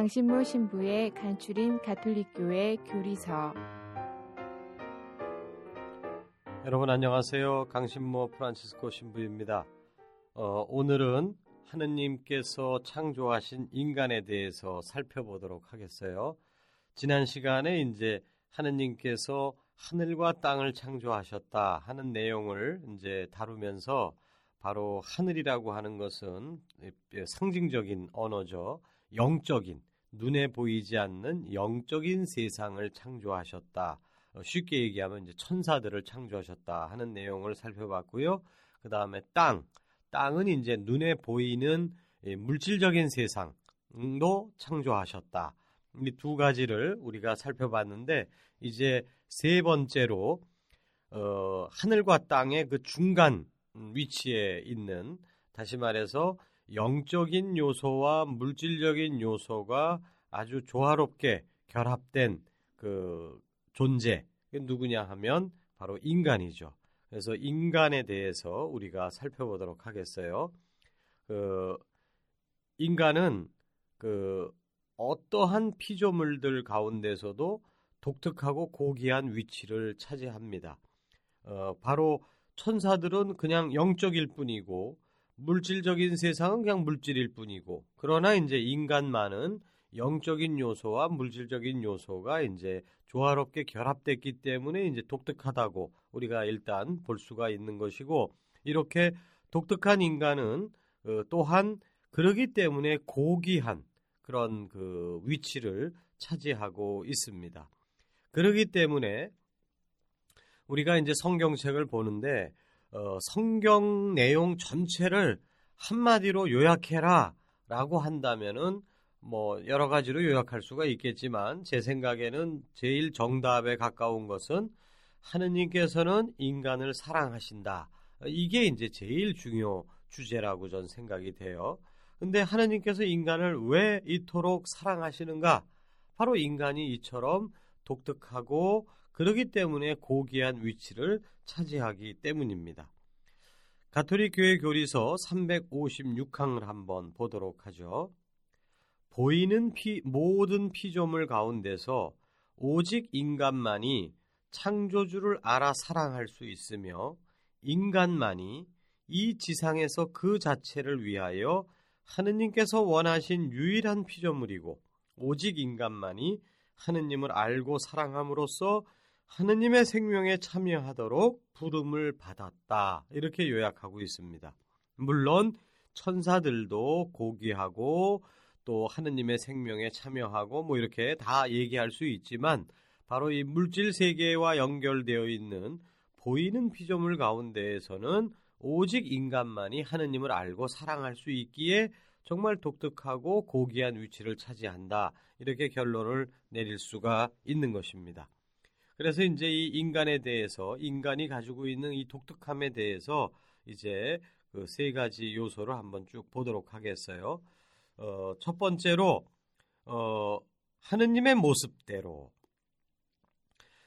강신모 신부의 간추린 가톨릭교회 교리서 여러분 안녕하세요. 강신모 프란치스코 신부입니다. 어, 오늘은 하느님께서 창조하신 인간에 대해서 살펴보도록 하겠어요. 지난 시간에 이제 하느님께서 하늘과 땅을 창조하셨다 하는 내용을 이제 다루면서 바로 하늘이라고 하는 것은 상징적인 언어죠. 영적인 눈에 보이지 않는 영적인 세상을 창조하셨다. 어, 쉽게 얘기하면 이제 천사들을 창조하셨다 하는 내용을 살펴봤고요. 그 다음에 땅, 땅은 이제 눈에 보이는 물질적인 세상도 창조하셨다. 이 두 가지를 우리가 살펴봤는데 이제 세 번째로 어, 하늘과 땅의 그 중간 위치에 있는 다시 말해서 영적인 요소와 물질적인 요소가 아주 조화롭게 결합된 그 존재 누구냐 하면 바로 인간이죠. 그래서 인간에 대해서 우리가 살펴보도록 하겠어요. 그 인간은 그 어떠한 피조물들 가운데서도 독특하고 고귀한 위치를 차지합니다. 어, 바로 천사들은 그냥 영적일 뿐이고 물질적인 세상은 그냥 물질일 뿐이고 그러나 이제 인간만은 영적인 요소와 물질적인 요소가 이제 조화롭게 결합됐기 때문에 이제 독특하다고 우리가 일단 볼 수가 있는 것이고 이렇게 독특한 인간은 어, 또한 그러기 때문에 고귀한 그런 그 위치를 차지하고 있습니다. 그러기 때문에 우리가 이제 성경책을 보는데 어, 성경 내용 전체를 한마디로 요약해라 라고 한다면은 뭐 여러 가지로 요약할 수가 있겠지만 제 생각에는 제일 정답에 가까운 것은 하느님께서는 인간을 사랑하신다. 이게 이제 제일 중요 주제라고 전 생각이 돼요. 근데 하느님께서 인간을 왜 이토록 사랑하시는가? 바로 인간이 이처럼 독특하고 그러기 때문에 고귀한 위치를 차지하기 때문입니다. 가톨릭 교회 교리서 356항을 한번 보도록 하죠. 보이는 피, 모든 피조물 가운데서 오직 인간만이 창조주를 알아 사랑할 수 있으며 인간만이 이 지상에서 그 자체를 위하여 하느님께서 원하신 유일한 피조물이고 오직 인간만이 하느님을 알고 사랑함으로써 하느님의 생명에 참여하도록 부름을 받았다. 이렇게 요약하고 있습니다. 물론 천사들도 고귀하고 또 하느님의 생명에 참여하고 뭐 이렇게 다 얘기할 수 있지만 바로 이 물질 세계와 연결되어 있는 보이는 피조물 가운데에서는 오직 인간만이 하느님을 알고 사랑할 수 있기에 정말 독특하고 고귀한 위치를 차지한다. 이렇게 결론을 내릴 수가 있는 것입니다. 그래서 이제 이 인간에 대해서 인간이 가지고 있는 이 독특함에 대해서 이제 그 세 가지 요소를 한번 쭉 보도록 하겠어요. 어, 첫 번째로 어, 하느님의 모습대로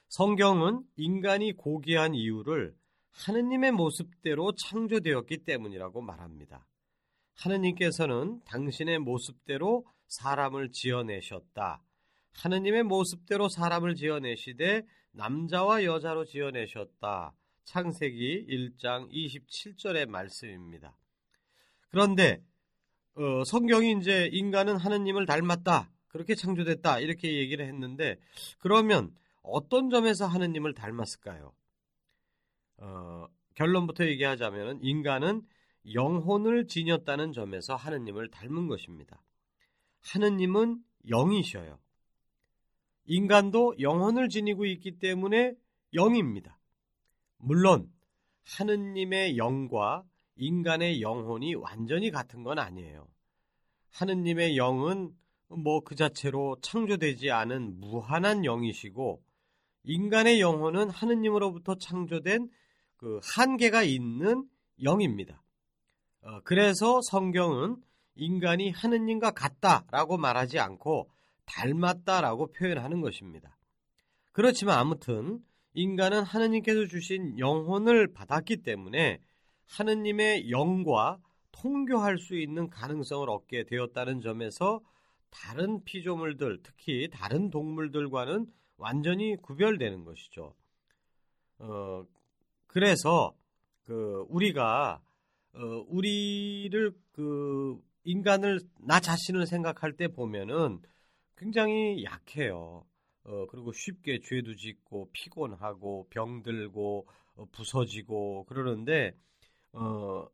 성경은 인간이 고귀한 이유를 하느님의 모습대로 창조되었기 때문이라고 말합니다. 하느님께서는 당신의 모습대로 사람을 지어내셨다. 하느님의 모습대로 사람을 지어내시되 남자와 여자로 지어내셨다. 창세기 1장 27절의 말씀입니다. 그런데 어, 성경이 이제 인간은 하느님을 닮았다. 그렇게 창조됐다. 이렇게 얘기를 했는데 그러면 어떤 점에서 하느님을 닮았을까요? 어, 결론부터 얘기하자면 인간은 영혼을 지녔다는 점에서 하느님을 닮은 것입니다. 하느님은 영이셔요. 인간도 영혼을 지니고 있기 때문에 영입니다. 물론 하느님의 영과 인간의 영혼이 완전히 같은 건 아니에요. 하느님의 영은 뭐 그 자체로 창조되지 않은 무한한 영이시고 인간의 영혼은 하느님으로부터 창조된 그 한계가 있는 영입니다. 어, 그래서 성경은 인간이 하느님과 같다라고 말하지 않고 닮았다라고 표현하는 것입니다. 그렇지만 아무튼 인간은 하느님께서 주신 영혼을 받았기 때문에 하느님의 영과 통교할 수 있는 가능성을 얻게 되었다는 점에서 다른 피조물들, 특히 다른 동물들과는 완전히 구별되는 것이죠. 어, 그래서 그 우리가 어, 우리를 그 인간을 나 자신을 생각할 때 보면은 굉장히 약해요. 어, 그리고 쉽게 죄도 짓고 피곤하고 병들고 어, 부서지고 그러는데 어,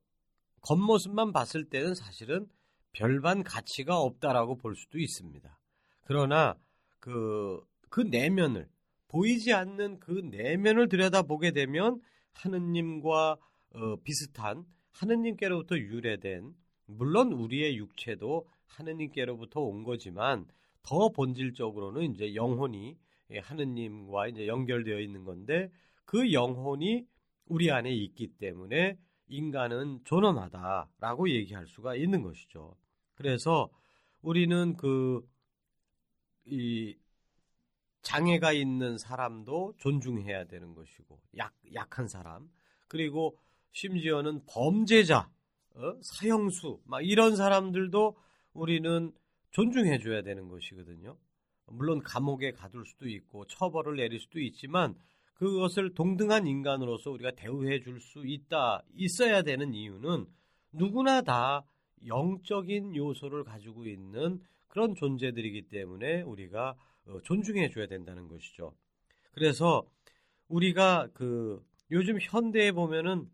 겉모습만 봤을 때는 사실은 별반 가치가 없다라고 볼 수도 있습니다. 그러나 그, 그 내면을 보이지 않는 그 내면을 들여다보게 되면 하느님과 어, 비슷한 하느님께로부터 유래된 물론 우리의 육체도 하느님께로부터 온 거지만 더 본질적으로는 이제 영혼이 하느님과 이제 연결되어 있는 건데 그 영혼이 우리 안에 있기 때문에 인간은 존엄하다라고 얘기할 수가 있는 것이죠. 그래서 우리는 그 이 장애가 있는 사람도 존중해야 되는 것이고 약 약한 사람 그리고 심지어는 범죄자, 어? 사형수 막 이런 사람들도 우리는 존중해 줘야 되는 것이거든요. 물론 감옥에 가둘 수도 있고 처벌을 내릴 수도 있지만 그것을 동등한 인간으로서 우리가 대우해 줄 수 있다 있어야 되는 이유는 누구나 다 영적인 요소를 가지고 있는 그런 존재들이기 때문에 우리가 어, 존중해 줘야 된다는 것이죠. 그래서 우리가 그 요즘 현대에 보면은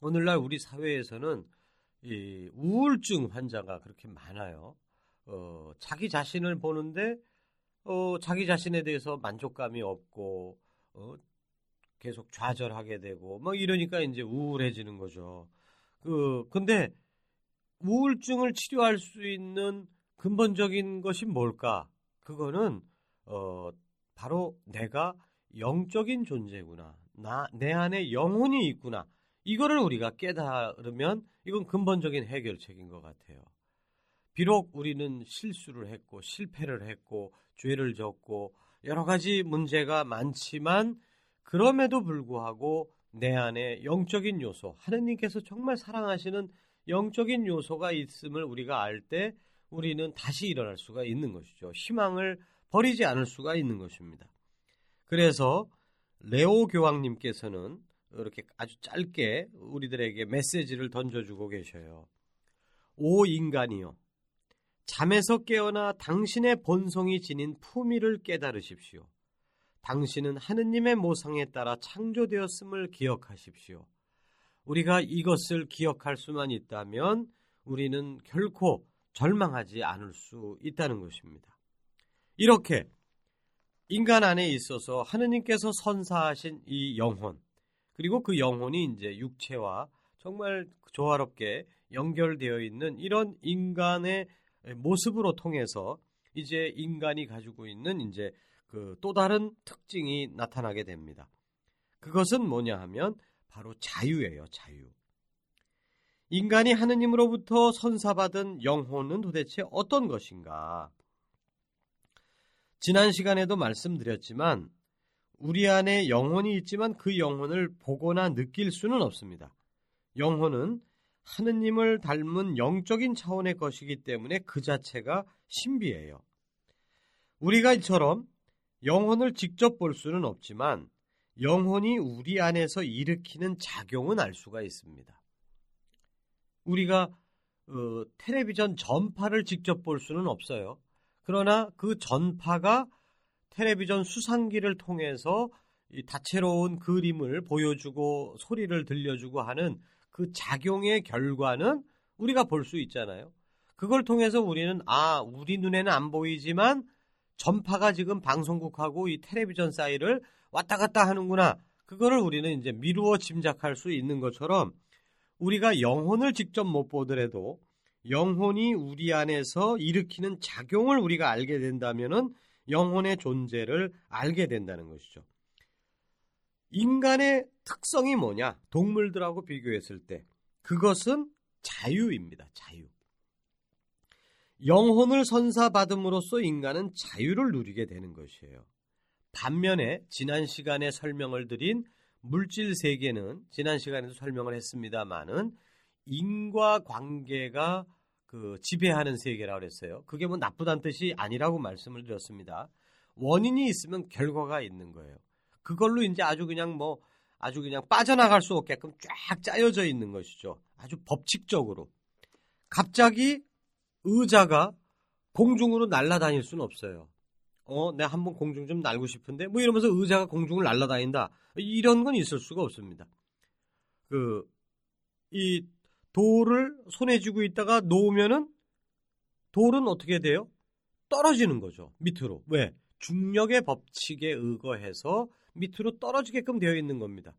오늘날 우리 사회에서는 이 우울증 환자가 그렇게 많아요. 어, 자기 자신을 보는데 어, 자기 자신에 대해서 만족감이 없고 어, 계속 좌절하게 되고 뭐 이러니까 이제 우울해지는 거죠. 그 근데 우울증을 치료할 수 있는 근본적인 것이 뭘까? 그거는 어, 바로 내가 영적인 존재구나. 나, 내 안에 영혼이 있구나. 이거를 우리가 깨달으면 이건 근본적인 해결책인 것 같아요. 비록 우리는 실수를 했고 실패를 했고 죄를 졌고 여러 가지 문제가 많지만 그럼에도 불구하고 내 안에 영적인 요소, 하느님께서 정말 사랑하시는 영적인 요소가 있음을 우리가 알 때 우리는 다시 일어날 수가 있는 것이죠. 희망을 버리지 않을 수가 있는 것입니다. 그래서 레오 교황님께서는 이렇게 아주 짧게 우리들에게 메시지를 던져주고 계셔요. 오 인간이요. 잠에서 깨어나 당신의 본성이 지닌 품위를 깨달으십시오. 당신은 하느님의 모상에 따라 창조되었음을 기억하십시오. 우리가 이것을 기억할 수만 있다면 우리는 결코 절망하지 않을 수 있다는 것입니다. 이렇게 인간 안에 있어서 하느님께서 선사하신 이 영혼, 그리고 그 영혼이 이제 육체와 정말 조화롭게 연결되어 있는 이런 인간의 모습으로 통해서 이제 인간이 가지고 있는 이제 그 또 다른 특징이 나타나게 됩니다. 그것은 뭐냐 하면 바로 자유예요, 자유. 인간이 하느님으로부터 선사받은 영혼은 도대체 어떤 것인가? 지난 시간에도 말씀드렸지만 우리 안에 영혼이 있지만 그 영혼을 보거나 느낄 수는 없습니다. 영혼은 하느님을 닮은 영적인 차원의 것이기 때문에 그 자체가 신비해요. 우리가 이처럼 영혼을 직접 볼 수는 없지만 영혼이 우리 안에서 일으키는 작용은 알 수가 있습니다. 우리가 어, 텔레비전 전파를 직접 볼 수는 없어요. 그러나 그 전파가 텔레비전 수상기를 통해서 이 다채로운 그림을 보여주고 소리를 들려주고 하는 그 작용의 결과는 우리가 볼 수 있잖아요. 그걸 통해서 우리는 아, 우리 눈에는 안 보이지만 전파가 지금 방송국하고 이 텔레비전 사이를 왔다 갔다 하는구나. 그거를 우리는 이제 미루어 짐작할 수 있는 것처럼 우리가 영혼을 직접 못 보더라도 영혼이 우리 안에서 일으키는 작용을 우리가 알게 된다면은 영혼의 존재를 알게 된다는 것이죠. 인간의 특성이 뭐냐? 동물들하고 비교했을 때 그것은 자유입니다. 자유. 영혼을 선사받음으로써 인간은 자유를 누리게 되는 것이에요. 반면에 지난 시간에 설명을 드린 물질 세계는 지난 시간에도 설명을 했습니다만은 인과 관계가 그 지배하는 세계라고 그랬어요. 그게 뭐 나쁘다는 뜻이 아니라고 말씀을 드렸습니다. 원인이 있으면 결과가 있는 거예요. 그걸로 이제 아주 그냥 뭐 아주 그냥 빠져나갈 수 없게끔 쫙 짜여져 있는 것이죠. 아주 법칙적으로. 갑자기 의자가 공중으로 날아다닐 수는 없어요. 어, 내가 한번 공중 좀 날고 싶은데 뭐 이러면서 의자가 공중을 날아다닌다. 이런 건 있을 수가 없습니다. 그 이 돌을 손에 쥐고 있다가 놓으면은 돌은 어떻게 돼요? 떨어지는 거죠. 밑으로. 왜? 중력의 법칙에 의거해서 밑으로 떨어지게끔 되어 있는 겁니다.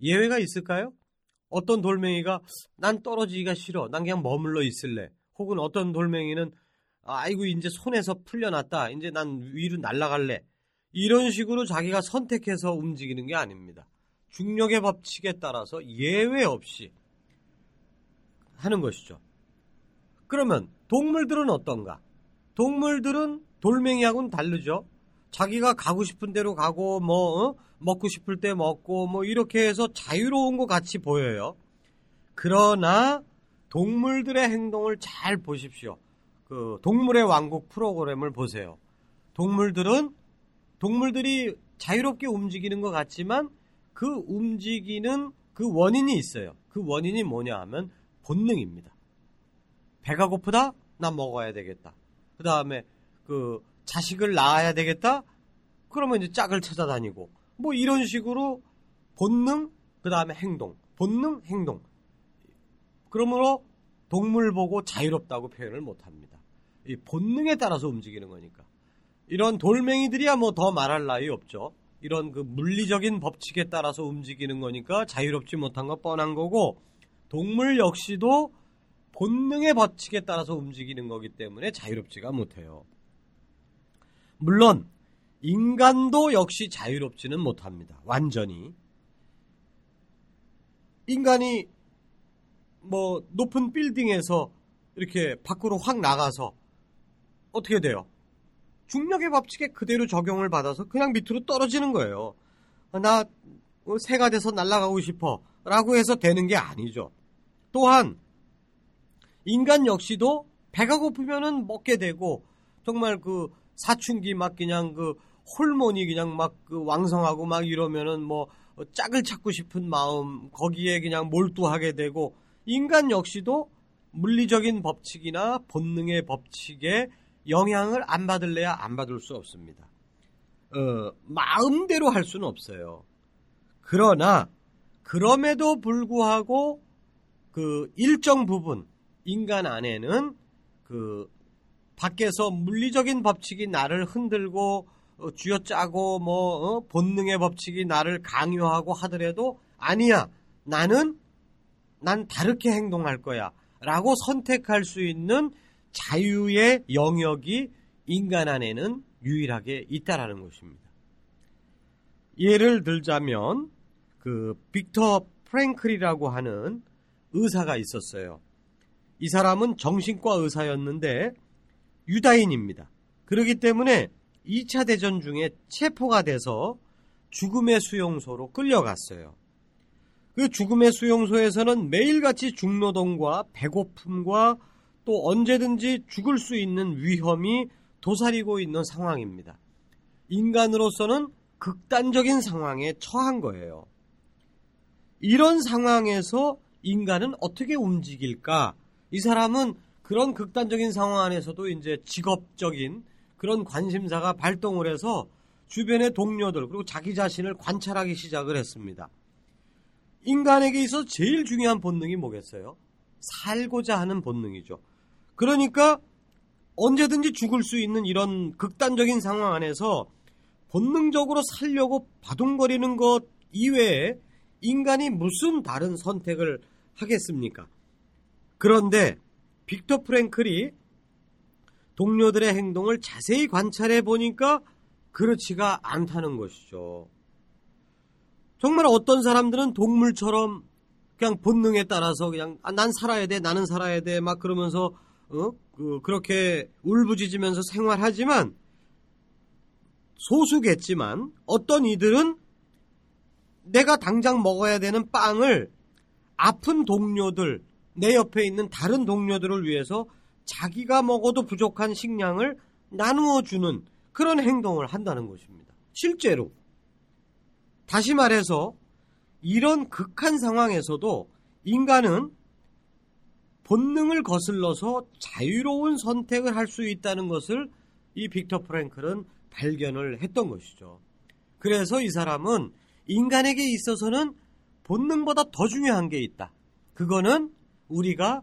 예외가 있을까요? 어떤 돌멩이가 난 떨어지기가 싫어. 난 그냥 머물러 있을래. 혹은 어떤 돌멩이는 아이고 이제 손에서 풀려났다. 이제 난 위로 날아갈래. 이런 식으로 자기가 선택해서 움직이는 게 아닙니다. 중력의 법칙에 따라서 예외 없이 하는 것이죠. 그러면 동물들은 어떤가? 동물들은 돌멩이하고는 다르죠. 자기가 가고 싶은 대로 가고 뭐 어? 먹고 싶을 때 먹고 뭐 이렇게 해서 자유로운 것 같이 보여요. 그러나 동물들의 행동을 잘 보십시오. 그 동물의 왕국 프로그램을 보세요. 동물들은 동물들이 자유롭게 움직이는 것 같지만 그 움직이는 그 원인이 있어요. 그 원인이 뭐냐 하면 본능입니다. 배가 고프다? 나 먹어야 되겠다. 그 다음에 그 자식을 낳아야 되겠다? 그러면 이제 짝을 찾아다니고 뭐 이런 식으로 본능 그 다음에 행동 본능 행동 그러므로 동물 보고 자유롭다고 표현을 못합니다. 이 본능에 따라서 움직이는 거니까 이런 돌멩이들이야 뭐 더 말할 나위 없죠. 이런 그 물리적인 법칙에 따라서 움직이는 거니까 자유롭지 못한 거 뻔한 거고 동물 역시도 본능의 법칙에 따라서 움직이는 거기 때문에 자유롭지가 못해요. 물론 인간도 역시 자유롭지는 못합니다. 완전히. 인간이 뭐 높은 빌딩에서 이렇게 밖으로 확 나가서 어떻게 돼요? 중력의 법칙에 그대로 적용을 받아서 그냥 밑으로 떨어지는 거예요. 나 새가 돼서 날아가고 싶어 라고 해서 되는 게 아니죠. 또한 인간 역시도 배가 고프면은 먹게 되고 정말 그 사춘기 막 그냥 그 호르몬이 그냥 막 그 왕성하고 막 이러면은 뭐 짝을 찾고 싶은 마음 거기에 그냥 몰두하게 되고 인간 역시도 물리적인 법칙이나 본능의 법칙에 영향을 안 받을래야 안 받을 수 없습니다. 어, 마음대로 할 수는 없어요. 그러나 그럼에도 불구하고 그 일정 부분 인간 안에는 그 밖에서 물리적인 법칙이 나를 흔들고 어, 쥐어짜고 뭐 어, 본능의 법칙이 나를 강요하고 하더라도 아니야 나는 난 다르게 행동할 거야 라고 선택할 수 있는 자유의 영역이 인간 안에는 유일하게 있다라는 것입니다. 예를 들자면 그 빅터 프랭클이라고 하는 의사가 있었어요. 이 사람은 정신과 의사였는데 유다인입니다. 그렇기 때문에 2차 대전 중에 체포가 돼서 죽음의 수용소로 끌려갔어요. 그 죽음의 수용소에서는 매일같이 중노동과 배고픔과 또 언제든지 죽을 수 있는 위험이 도사리고 있는 상황입니다. 인간으로서는 극단적인 상황에 처한 거예요. 이런 상황에서 인간은 어떻게 움직일까? 이 사람은 그런 극단적인 상황 안에서도 이제 직업적인 그런 관심사가 발동을 해서 주변의 동료들 그리고 자기 자신을 관찰하기 시작을 했습니다. 인간에게 있어서 제일 중요한 본능이 뭐겠어요? 살고자 하는 본능이죠. 그러니까 언제든지 죽을 수 있는 이런 극단적인 상황 안에서 본능적으로 살려고 바둥거리는 것 이외에 인간이 무슨 다른 선택을 하겠습니까? 그런데 빅터 프랭클이 동료들의 행동을 자세히 관찰해 보니까 그렇지가 않다는 것이죠. 정말 어떤 사람들은 동물처럼 그냥 본능에 따라서 그냥 아, 난 살아야 돼, 나는 살아야 돼, 막 그러면서 어? 그, 그렇게 울부짖으면서 생활하지만 소수겠지만 어떤 이들은 내가 당장 먹어야 되는 빵을 아픈 동료들, 내 옆에 있는 다른 동료들을 위해서 자기가 먹어도 부족한 식량을 나누어 주는 그런 행동을 한다는 것입니다. 실제로. 다시 말해서 이런 극한 상황에서도 인간은 본능을 거슬러서 자유로운 선택을 할 수 있다는 것을 이 빅터 프랭클은 발견을 했던 것이죠. 그래서 이 사람은 인간에게 있어서는 본능보다 더 중요한 게 있다. 그거는 우리가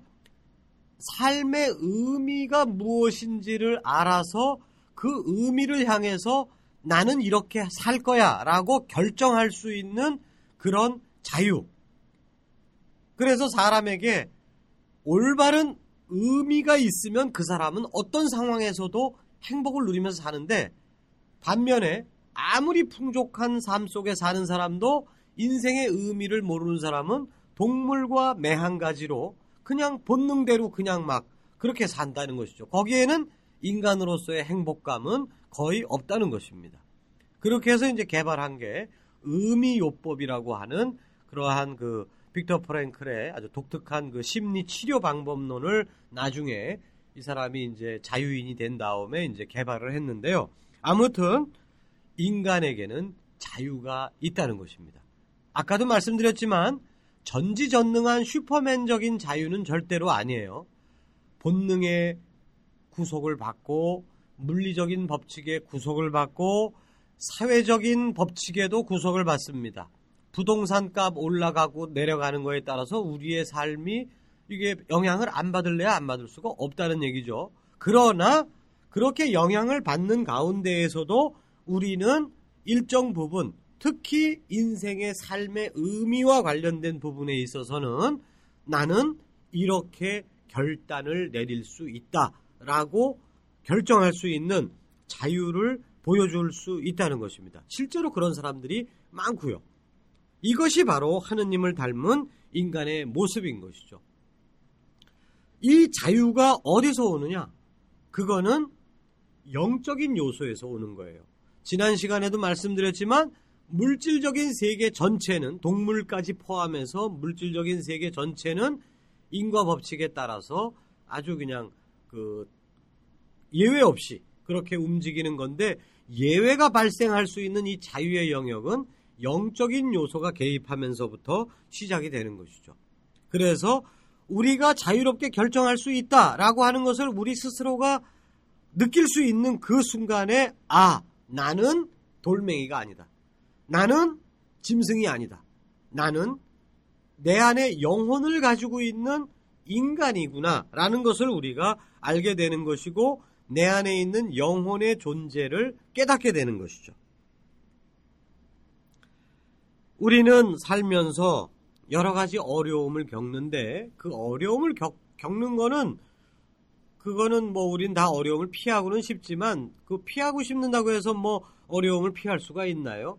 삶의 의미가 무엇인지를 알아서 그 의미를 향해서 나는 이렇게 살 거야 라고 결정할 수 있는 그런 자유. 그래서 사람에게 올바른 의미가 있으면 그 사람은 어떤 상황에서도 행복을 누리면서 사는데 반면에 아무리 풍족한 삶 속에 사는 사람도 인생의 의미를 모르는 사람은 동물과 매한 가지로 그냥 본능대로 그냥 막 그렇게 산다는 것이죠. 거기에는 인간으로서의 행복감은 거의 없다는 것입니다. 그렇게 해서 이제 개발한 게 의미요법이라고 하는 그러한 그 빅터 프랭클의 아주 독특한 그 심리 치료 방법론을 나중에 이 사람이 이제 자유인이 된 다음에 이제 개발을 했는데요. 아무튼 인간에게는 자유가 있다는 것입니다. 아까도 말씀드렸지만 전지전능한 슈퍼맨적인 자유는 절대로 아니에요. 본능의 구속을 받고 물리적인 법칙에 구속을 받고 사회적인 법칙에도 구속을 받습니다. 부동산 값 올라가고 내려가는 거에 따라서 우리의 삶이 이게 영향을 안 받을래야 안 받을 수가 없다는 얘기죠. 그러나 그렇게 영향을 받는 가운데에서도 우리는 일정 부분 특히 인생의 삶의 의미와 관련된 부분에 있어서는 나는 이렇게 결단을 내릴 수 있다라고 결정할 수 있는 자유를 보여줄 수 있다는 것입니다. 실제로 그런 사람들이 많고요. 이것이 바로 하느님을 닮은 인간의 모습인 것이죠. 이 자유가 어디서 오느냐? 그거는 영적인 요소에서 오는 거예요. 지난 시간에도 말씀드렸지만 물질적인 세계 전체는 동물까지 포함해서 물질적인 세계 전체는 인과 법칙에 따라서 아주 그냥 그 예외 없이 그렇게 움직이는 건데 예외가 발생할 수 있는 이 자유의 영역은 영적인 요소가 개입하면서부터 시작이 되는 것이죠. 그래서 우리가 자유롭게 결정할 수 있다라고 하는 것을 우리 스스로가 느낄 수 있는 그 순간에 아 나는 돌멩이가 아니다. 나는 짐승이 아니다. 나는 내 안에 영혼을 가지고 있는 인간이구나 라는 것을 우리가 알게 되는 것이고 내 안에 있는 영혼의 존재를 깨닫게 되는 것이죠. 우리는 살면서 여러 가지 어려움을 겪는데 그 어려움을 겪, 겪는 거는 그거는 뭐 우린 다 어려움을 피하고는 싶지만 그 피하고 싶는다고 해서 뭐 어려움을 피할 수가 있나요?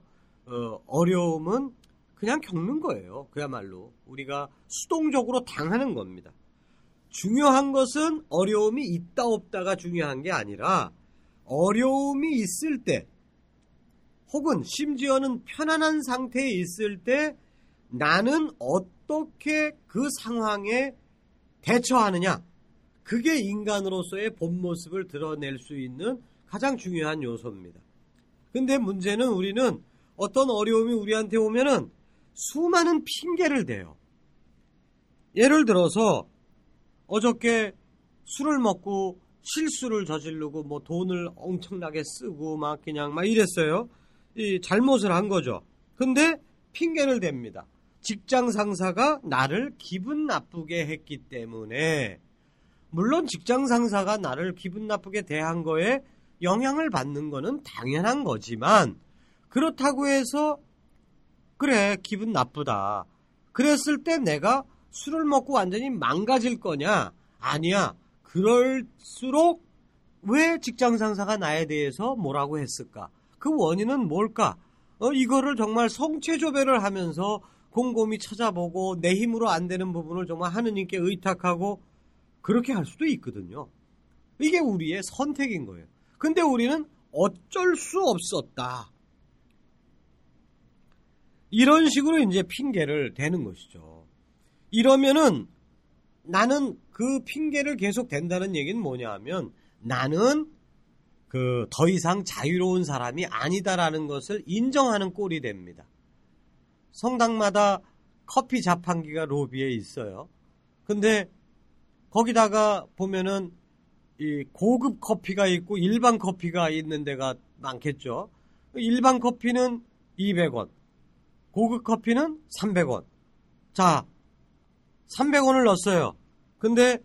어, 어려움은 그냥 겪는 거예요. 그야말로 우리가 수동적으로 당하는 겁니다. 중요한 것은 어려움이 있다 없다가 중요한 게 아니라 어려움이 있을 때 혹은 심지어는 편안한 상태에 있을 때 나는 어떻게 그 상황에 대처하느냐. 그게 인간으로서의 본 모습을 드러낼 수 있는 가장 중요한 요소입니다. 근데 문제는 우리는 어떤 어려움이 우리한테 오면은 수많은 핑계를 대요. 예를 들어서 어저께 술을 먹고 실수를 저지르고 뭐 돈을 엄청나게 쓰고 막 그냥 막 이랬어요. 잘못을 한 거죠. 근데 핑계를 댑니다. 직장 상사가 나를 기분 나쁘게 했기 때문에 물론 직장 상사가 나를 기분 나쁘게 대한 거에 영향을 받는 거는 당연한 거지만 그렇다고 해서 그래 기분 나쁘다. 그랬을 때 내가 술을 먹고 완전히 망가질 거냐? 아니야. 그럴수록 왜 직장 상사가 나에 대해서 뭐라고 했을까? 그 원인은 뭘까? 어, 이거를 정말 성체조배를 하면서 곰곰이 찾아보고 내 힘으로 안 되는 부분을 정말 하느님께 의탁하고 그렇게 할 수도 있거든요. 이게 우리의 선택인 거예요. 근데 우리는 어쩔 수 없었다. 이런 식으로 이제 핑계를 대는 것이죠. 이러면은 나는 그 핑계를 계속 댄다는 얘기는 뭐냐 하면 나는 그 더 이상 자유로운 사람이 아니다라는 것을 인정하는 꼴이 됩니다. 성당마다 커피 자판기가 로비에 있어요. 근데 거기다가 보면은 이 고급 커피가 있고 일반 커피가 있는 데가 많겠죠. 일반 커피는 200원, 고급 커피는 300원. 자, 300원을 넣었어요. 근데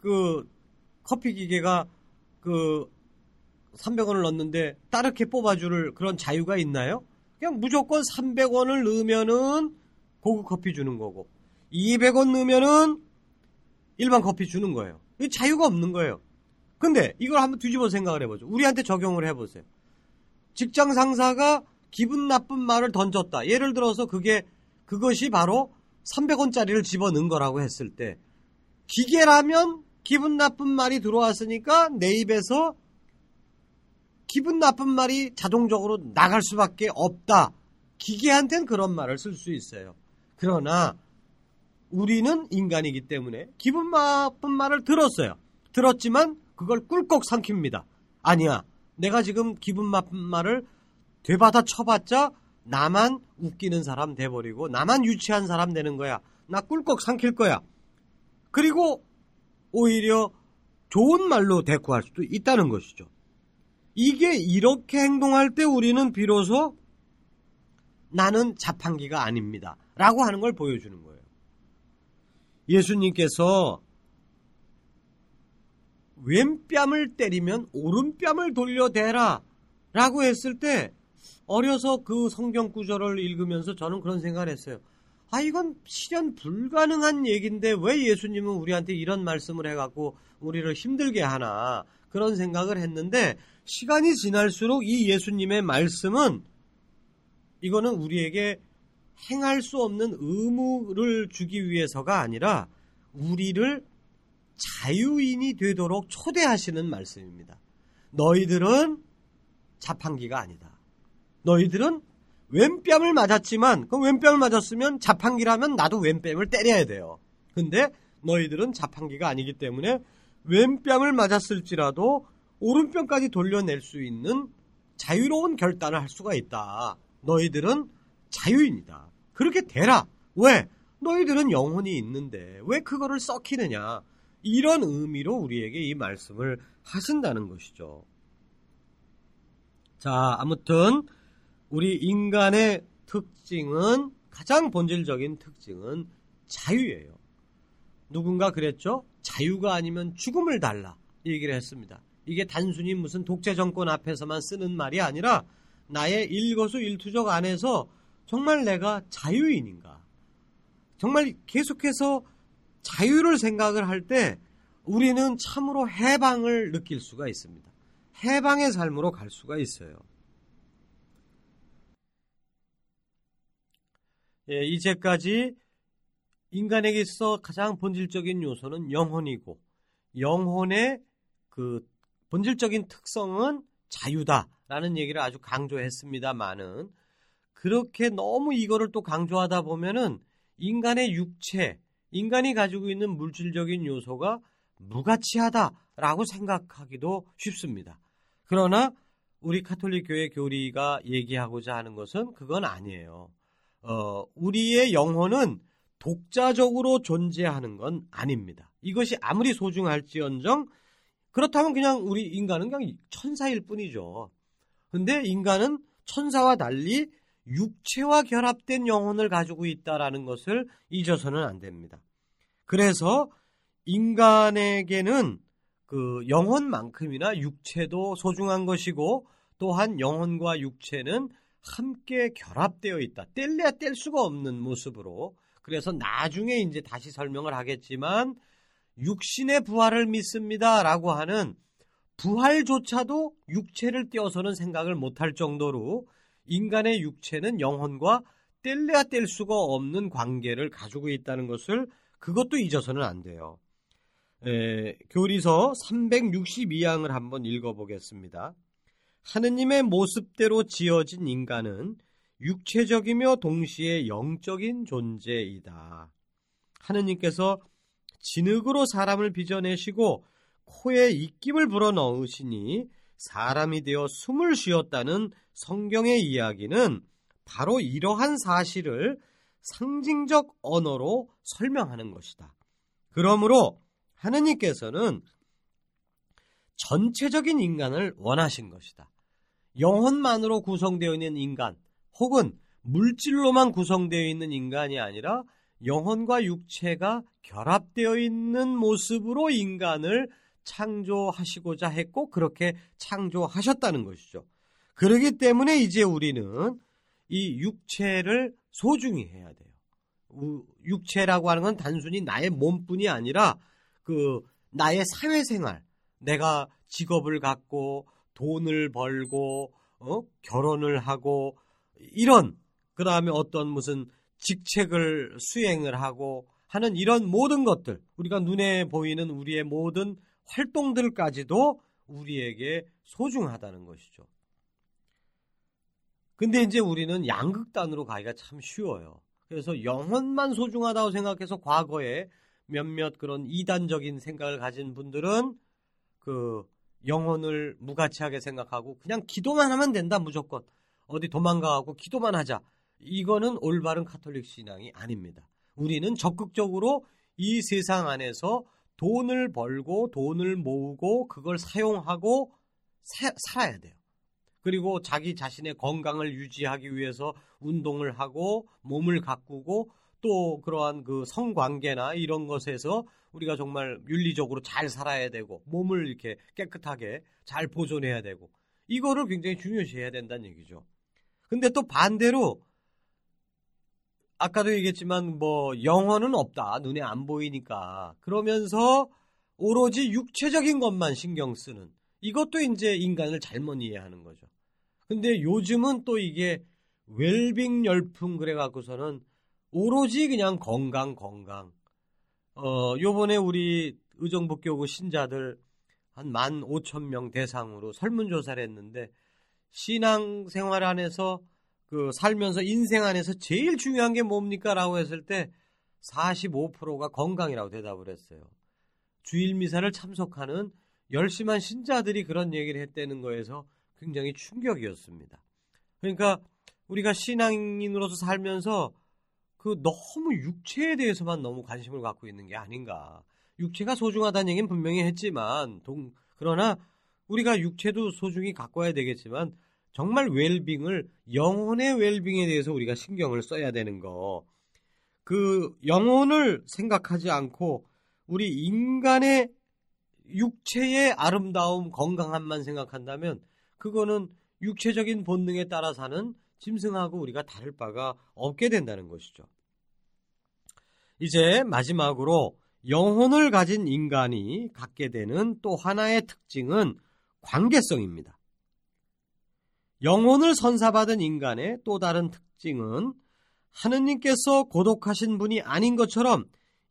그 커피 기계가 그 300원을 넣었는데 따르게 뽑아줄 그런 자유가 있나요? 그냥 무조건 300원을 넣으면은 고급 커피 주는 거고 200원 넣으면은 일반 커피 주는 거예요. 자유가 없는 거예요. 근데 이걸 한번 뒤집어 생각을 해보죠. 우리한테 적용을 해보세요. 직장 상사가 기분 나쁜 말을 던졌다. 예를 들어서 그게 그것이 바로 300원짜리를 집어 넣은 거라고 했을 때 기계라면 기분 나쁜 말이 들어왔으니까 내 입에서 기분 나쁜 말이 자동적으로 나갈 수밖에 없다. 기계한테는 그런 말을 쓸 수 있어요. 그러나 우리는 인간이기 때문에 기분 나쁜 말을 들었어요. 들었지만 그걸 꿀꺽 삼킵니다. 아니야. 내가 지금 기분 나쁜 말을 되받아 쳐봤자 나만 웃기는 사람 돼버리고 나만 유치한 사람 되는 거야. 나 꿀꺽 삼킬 거야. 그리고 오히려 좋은 말로 대꾸할 수도 있다는 것이죠. 이게 이렇게 행동할 때 우리는 비로소 나는 자판기가 아닙니다. 라고 하는 걸 보여주는 거예요. 예수님께서 왼뺨을 때리면 오른뺨을 돌려대라 라고 했을 때 어려서 그 성경 구절을 읽으면서 저는 그런 생각을 했어요. 아, 이건 실현 불가능한 얘기인데 왜 예수님은 우리한테 이런 말씀을 해갖고 우리를 힘들게 하나 그런 생각을 했는데 시간이 지날수록 이 예수님의 말씀은 이거는 우리에게 행할 수 없는 의무를 주기 위해서가 아니라 우리를 자유인이 되도록 초대하시는 말씀입니다. 너희들은 자판기가 아니다. 너희들은 왼뺨을 맞았지만 그 왼뺨을 맞았으면 자판기라면 나도 왼뺨을 때려야 돼요. 근데 너희들은 자판기가 아니기 때문에 왼뺨을 맞았을지라도 오른편까지 돌려낼 수 있는 자유로운 결단을 할 수가 있다. 너희들은 자유인이다. 그렇게 되라. 왜? 너희들은 영혼이 있는데 왜 그거를 썩히느냐. 이런 의미로 우리에게 이 말씀을 하신다는 것이죠. 자, 아무튼 우리 인간의 특징은 가장 본질적인 특징은 자유예요. 누군가 그랬죠? 자유가 아니면 죽음을 달라. 얘기를 했습니다. 이게 단순히 무슨 독재 정권 앞에서만 쓰는 말이 아니라 나의 일거수 일투족 안에서 정말 내가 자유인인가? 정말 계속해서 자유를 생각을 할 때 우리는 참으로 해방을 느낄 수가 있습니다. 해방의 삶으로 갈 수가 있어요. 예, 이제까지 인간에게 있어 가장 본질적인 요소는 영혼이고 영혼의 그 본질적인 특성은 자유다라는 얘기를 아주 강조했습니다만은 그렇게 너무 이거를 또 강조하다 보면은 인간의 육체, 인간이 가지고 있는 물질적인 요소가 무가치하다라고 생각하기도 쉽습니다. 그러나 우리 카톨릭 교회 교리가 얘기하고자 하는 것은 그건 아니에요. 어, 우리의 영혼은 독자적으로 존재하는 건 아닙니다. 이것이 아무리 소중할지언정 그렇다면 그냥 우리 인간은 그냥 천사일 뿐이죠. 근데 인간은 천사와 달리 육체와 결합된 영혼을 가지고 있다라는 것을 잊어서는 안 됩니다. 그래서 인간에게는 그 영혼만큼이나 육체도 소중한 것이고 또한 영혼과 육체는 함께 결합되어 있다. 뗄래야 뗄 수가 없는 모습으로. 그래서 나중에 이제 다시 설명을 하겠지만 육신의 부활을 믿습니다라고 하는 부활조차도 육체를 떼어서는 생각을 못할 정도로 인간의 육체는 영혼과 뗄래야 뗄 수가 없는 관계를 가지고 있다는 것을 그것도 잊어서는 안 돼요. 에, 교리서 362항을 한번 읽어보겠습니다. 하느님의 모습대로 지어진 인간은 육체적이며 동시에 영적인 존재이다. 하느님께서 진흙으로 사람을 빚어내시고 코에 입김을 불어 넣으시니 사람이 되어 숨을 쉬었다는 성경의 이야기는 바로 이러한 사실을 상징적 언어로 설명하는 것이다. 그러므로 하느님께서는 전체적인 인간을 원하신 것이다. 영혼만으로 구성되어 있는 인간 혹은 물질로만 구성되어 있는 인간이 아니라 영혼과 육체가 결합되어 있는 모습으로 인간을 창조하시고자 했고 그렇게 창조하셨다는 것이죠. 그러기 때문에 이제 우리는 이 육체를 소중히 해야 돼요. 육체라고 하는 건 단순히 나의 몸뿐이 아니라 그 나의 사회생활, 내가 직업을 갖고 돈을 벌고 어? 결혼을 하고 이런 그 다음에 어떤 무슨 직책을 수행을 하고 하는 이런 모든 것들 우리가 눈에 보이는 우리의 모든 활동들까지도 우리에게 소중하다는 것이죠. 근데 이제 우리는 양극단으로 가기가 참 쉬워요. 그래서 영혼만 소중하다고 생각해서 과거에 몇몇 그런 이단적인 생각을 가진 분들은 그 영혼을 무가치하게 생각하고 그냥 기도만 하면 된다 무조건 어디 도망가고 기도만 하자 이거는 올바른 카톨릭 신앙이 아닙니다. 우리는 적극적으로 이 세상 안에서 돈을 벌고 돈을 모으고 그걸 사용하고 사, 살아야 돼요. 그리고 자기 자신의 건강을 유지하기 위해서 운동을 하고 몸을 가꾸고 또 그러한 그 성관계나 이런 것에서 우리가 정말 윤리적으로 잘 살아야 되고 몸을 이렇게 깨끗하게 잘 보존해야 되고 이거를 굉장히 중요시해야 된다는 얘기죠. 근데 또 반대로 아까도 얘기했지만 뭐 영혼은 없다. 눈에 안 보이니까. 그러면서 오로지 육체적인 것만 신경 쓰는 이것도 이제 인간을 잘못 이해하는 거죠. 근데 요즘은 또 이게 웰빙 열풍 그래 갖고서는 오로지 그냥 건강 건강. 어 요번에 우리 의정부교구 신자들 한 만 오천 명 대상으로 설문조사를 했는데 신앙 생활 안에서 그 살면서 인생 안에서 제일 중요한 게 뭡니까? 라고 했을 때 45%가 건강이라고 대답을 했어요. 주일 미사를 참석하는 열심한 신자들이 그런 얘기를 했다는 거에서 굉장히 충격이었습니다. 그러니까 우리가 신앙인으로서 살면서 그 너무 육체에 대해서만 너무 관심을 갖고 있는 게 아닌가. 육체가 소중하다는 얘기는 분명히 했지만, 동, 그러나 우리가 육체도 소중히 가꿔야 되겠지만, 정말 웰빙을 영혼의 웰빙에 대해서 우리가 신경을 써야 되는 거. 그 영혼을 생각하지 않고 우리 인간의 육체의 아름다움, 건강함만 생각한다면 그거는 육체적인 본능에 따라 사는 짐승하고 우리가 다를 바가 없게 된다는 것이죠. 이제 마지막으로 영혼을 가진 인간이 갖게 되는 또 하나의 특징은 관계성입니다. 영혼을 선사받은 인간의 또 다른 특징은 하느님께서 고독하신 분이 아닌 것처럼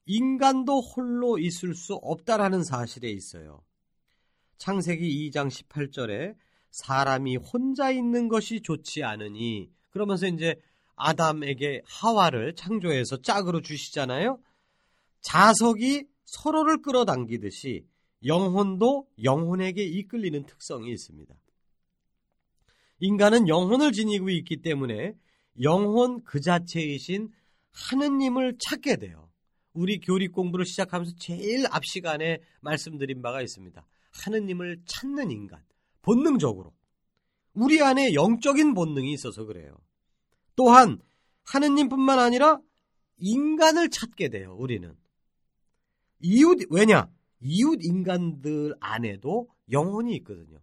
인간도 홀로 있을 수 없다라는 사실에 있어요. 창세기 2장 18절에 사람이 혼자 있는 것이 좋지 않으니 그러면서 이제 아담에게 하와를 창조해서 짝으로 주시잖아요. 자석이 서로를 끌어당기듯이 영혼도 영혼에게 이끌리는 특성이 있습니다. 인간은 영혼을 지니고 있기 때문에 영혼 그 자체이신 하느님을 찾게 돼요. 우리 교리 공부를 시작하면서 제일 앞 시간에 말씀드린 바가 있습니다. 하느님을 찾는 인간, 본능적으로. 우리 안에 영적인 본능이 있어서 그래요. 또한 하느님뿐만 아니라 인간을 찾게 돼요. 우리는 이웃 왜냐? 이웃 인간들 안에도 영혼이 있거든요.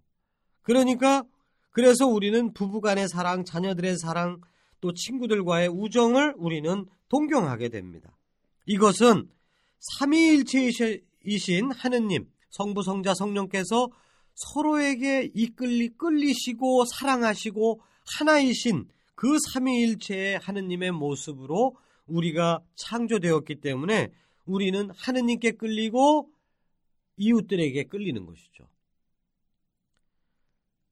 그러니까 그래서 우리는 부부간의 사랑, 자녀들의 사랑, 또 친구들과의 우정을 우리는 동경하게 됩니다. 이것은 삼위일체이신 하느님, 성부, 성자, 성령께서 서로에게 이끌리 끌리시고 사랑하시고 하나이신 그 삼위일체의 하느님의 모습으로 우리가 창조되었기 때문에 우리는 하느님께 끌리고 이웃들에게 끌리는 것이죠.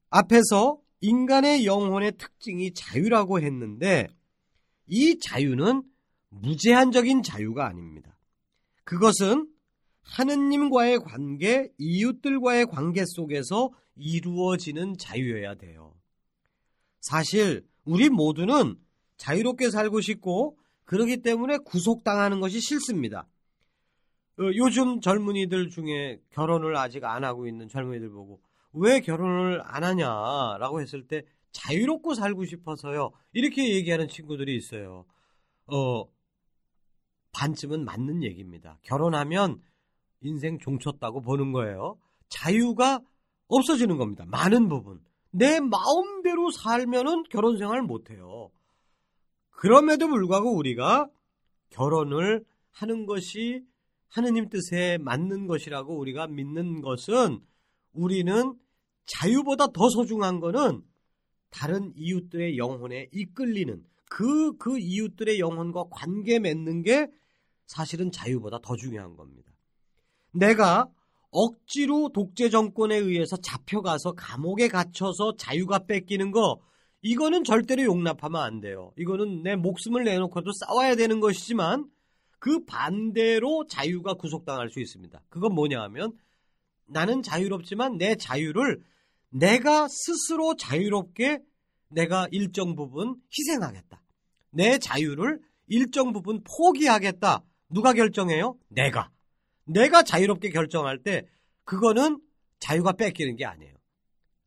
앞에서 인간의 영혼의 특징이 자유라고 했는데 이 자유는 무제한적인 자유가 아닙니다. 그것은 하느님과의 관계, 이웃들과의 관계 속에서 이루어지는 자유여야 돼요. 사실 우리 모두는 자유롭게 살고 싶고 그러기 때문에 구속당하는 것이 싫습니다. 어, 요즘 젊은이들 중에 결혼을 아직 안 하고 있는 젊은이들 보고 왜 결혼을 안 하냐라고 했을 때 자유롭고 살고 싶어서요. 이렇게 얘기하는 친구들이 있어요. 어, 반쯤은 맞는 얘기입니다. 결혼하면 인생 종쳤다고 보는 거예요. 자유가 없어지는 겁니다. 많은 부분. 내 마음대로 살면은 결혼 생활 못 해요. 그럼에도 불구하고 우리가 결혼을 하는 것이 하느님 뜻에 맞는 것이라고 우리가 믿는 것은 우리는 자유보다 더 소중한 것은 다른 이웃들의 영혼에 이끌리는 그, 그 이웃들의 영혼과 관계 맺는 게 사실은 자유보다 더 중요한 겁니다. 내가 억지로 독재 정권에 의해서 잡혀가서 감옥에 갇혀서 자유가 뺏기는 거, 이거는 절대로 용납하면 안 돼요. 이거는 내 목숨을 내놓고도 싸워야 되는 것이지만 그 반대로 자유가 구속당할 수 있습니다. 그건 뭐냐 하면 나는 자유롭지만 내 자유를 내가 스스로 자유롭게 내가 일정 부분 희생하겠다. 내 자유를 일정 부분 포기하겠다. 누가 결정해요? 내가. 내가 자유롭게 결정할 때 그거는 자유가 뺏기는 게 아니에요.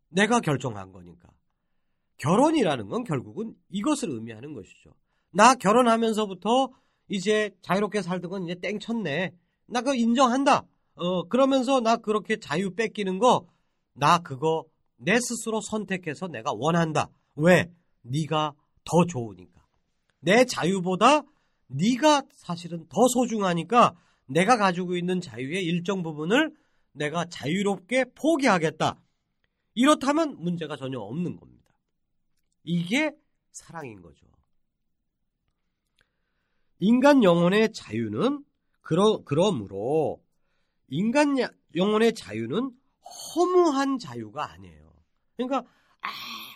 내가 결정한 거니까. 결혼이라는 건 결국은 이것을 의미하는 것이죠. 나 결혼하면서부터 이제 자유롭게 살던 건 이제 땡쳤네. 나 그거 인정한다. 어, 그러면서 나 그렇게 자유 뺏기는 거, 나 그거 내 스스로 선택해서 내가 원한다. 왜? 네가 더 좋으니까. 내 자유보다 네가 사실은 더 소중하니까 내가 가지고 있는 자유의 일정 부분을 내가 자유롭게 포기하겠다. 이렇다면 문제가 전혀 없는 겁니다. 이게 사랑인 거죠. 인간 영혼의 자유는 그러, 그러므로 인간 영혼의 자유는 허무한 자유가 아니에요. 그러니까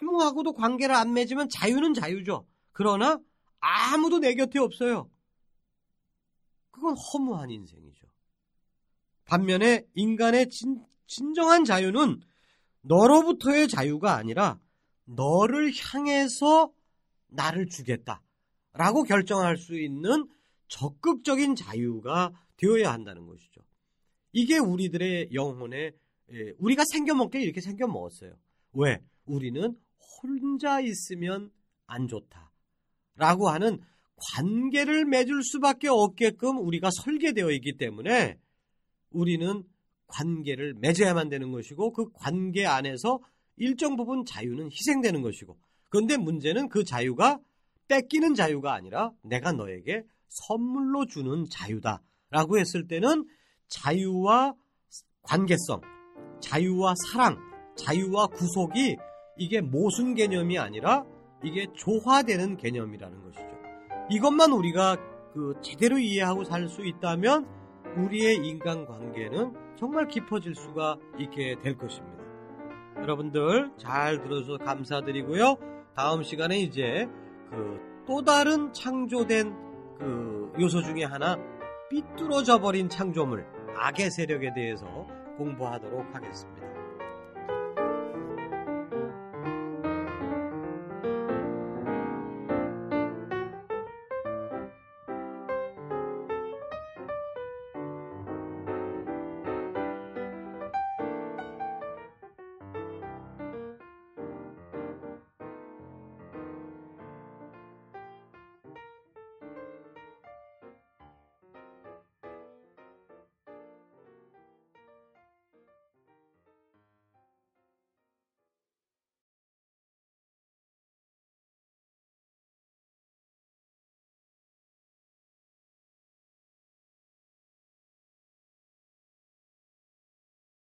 아무하고도 관계를 안 맺으면 자유는 자유죠. 그러나 아무도 내 곁에 없어요. 그건 허무한 인생이죠. 반면에 인간의 진, 진정한 자유는 너로부터의 자유가 아니라 너를 향해서 나를 주겠다. 라고 결정할 수 있는 적극적인 자유가 되어야 한다는 것이죠. 이게 우리들의 영혼에 예, 우리가 생겨먹게 이렇게 생겨먹었어요. 왜? 우리는 혼자 있으면 안 좋다. 라고 하는 관계를 맺을 수밖에 없게끔 우리가 설계되어 있기 때문에 우리는 관계를 맺어야만 되는 것이고 그 관계 안에서 일정 부분 자유는 희생되는 것이고 그런데 문제는 그 자유가 뺏기는 자유가 아니라 내가 너에게 선물로 주는 자유다 라고 했을 때는 자유와 관계성, 자유와 사랑, 자유와 구속이 이게 모순 개념이 아니라 이게 조화되는 개념이라는 것이죠. 이것만 우리가 그 제대로 이해하고 살 수 있다면 우리의 인간 관계는 정말 깊어질 수가 있게 될 것입니다. 여러분들 잘 들어서 감사드리고요. 다음 시간에 이제 그 또 다른 창조된 그 요소 중에 하나 삐뚤어져 버린 창조물 악의 세력에 대해서 공부하도록 하겠습니다.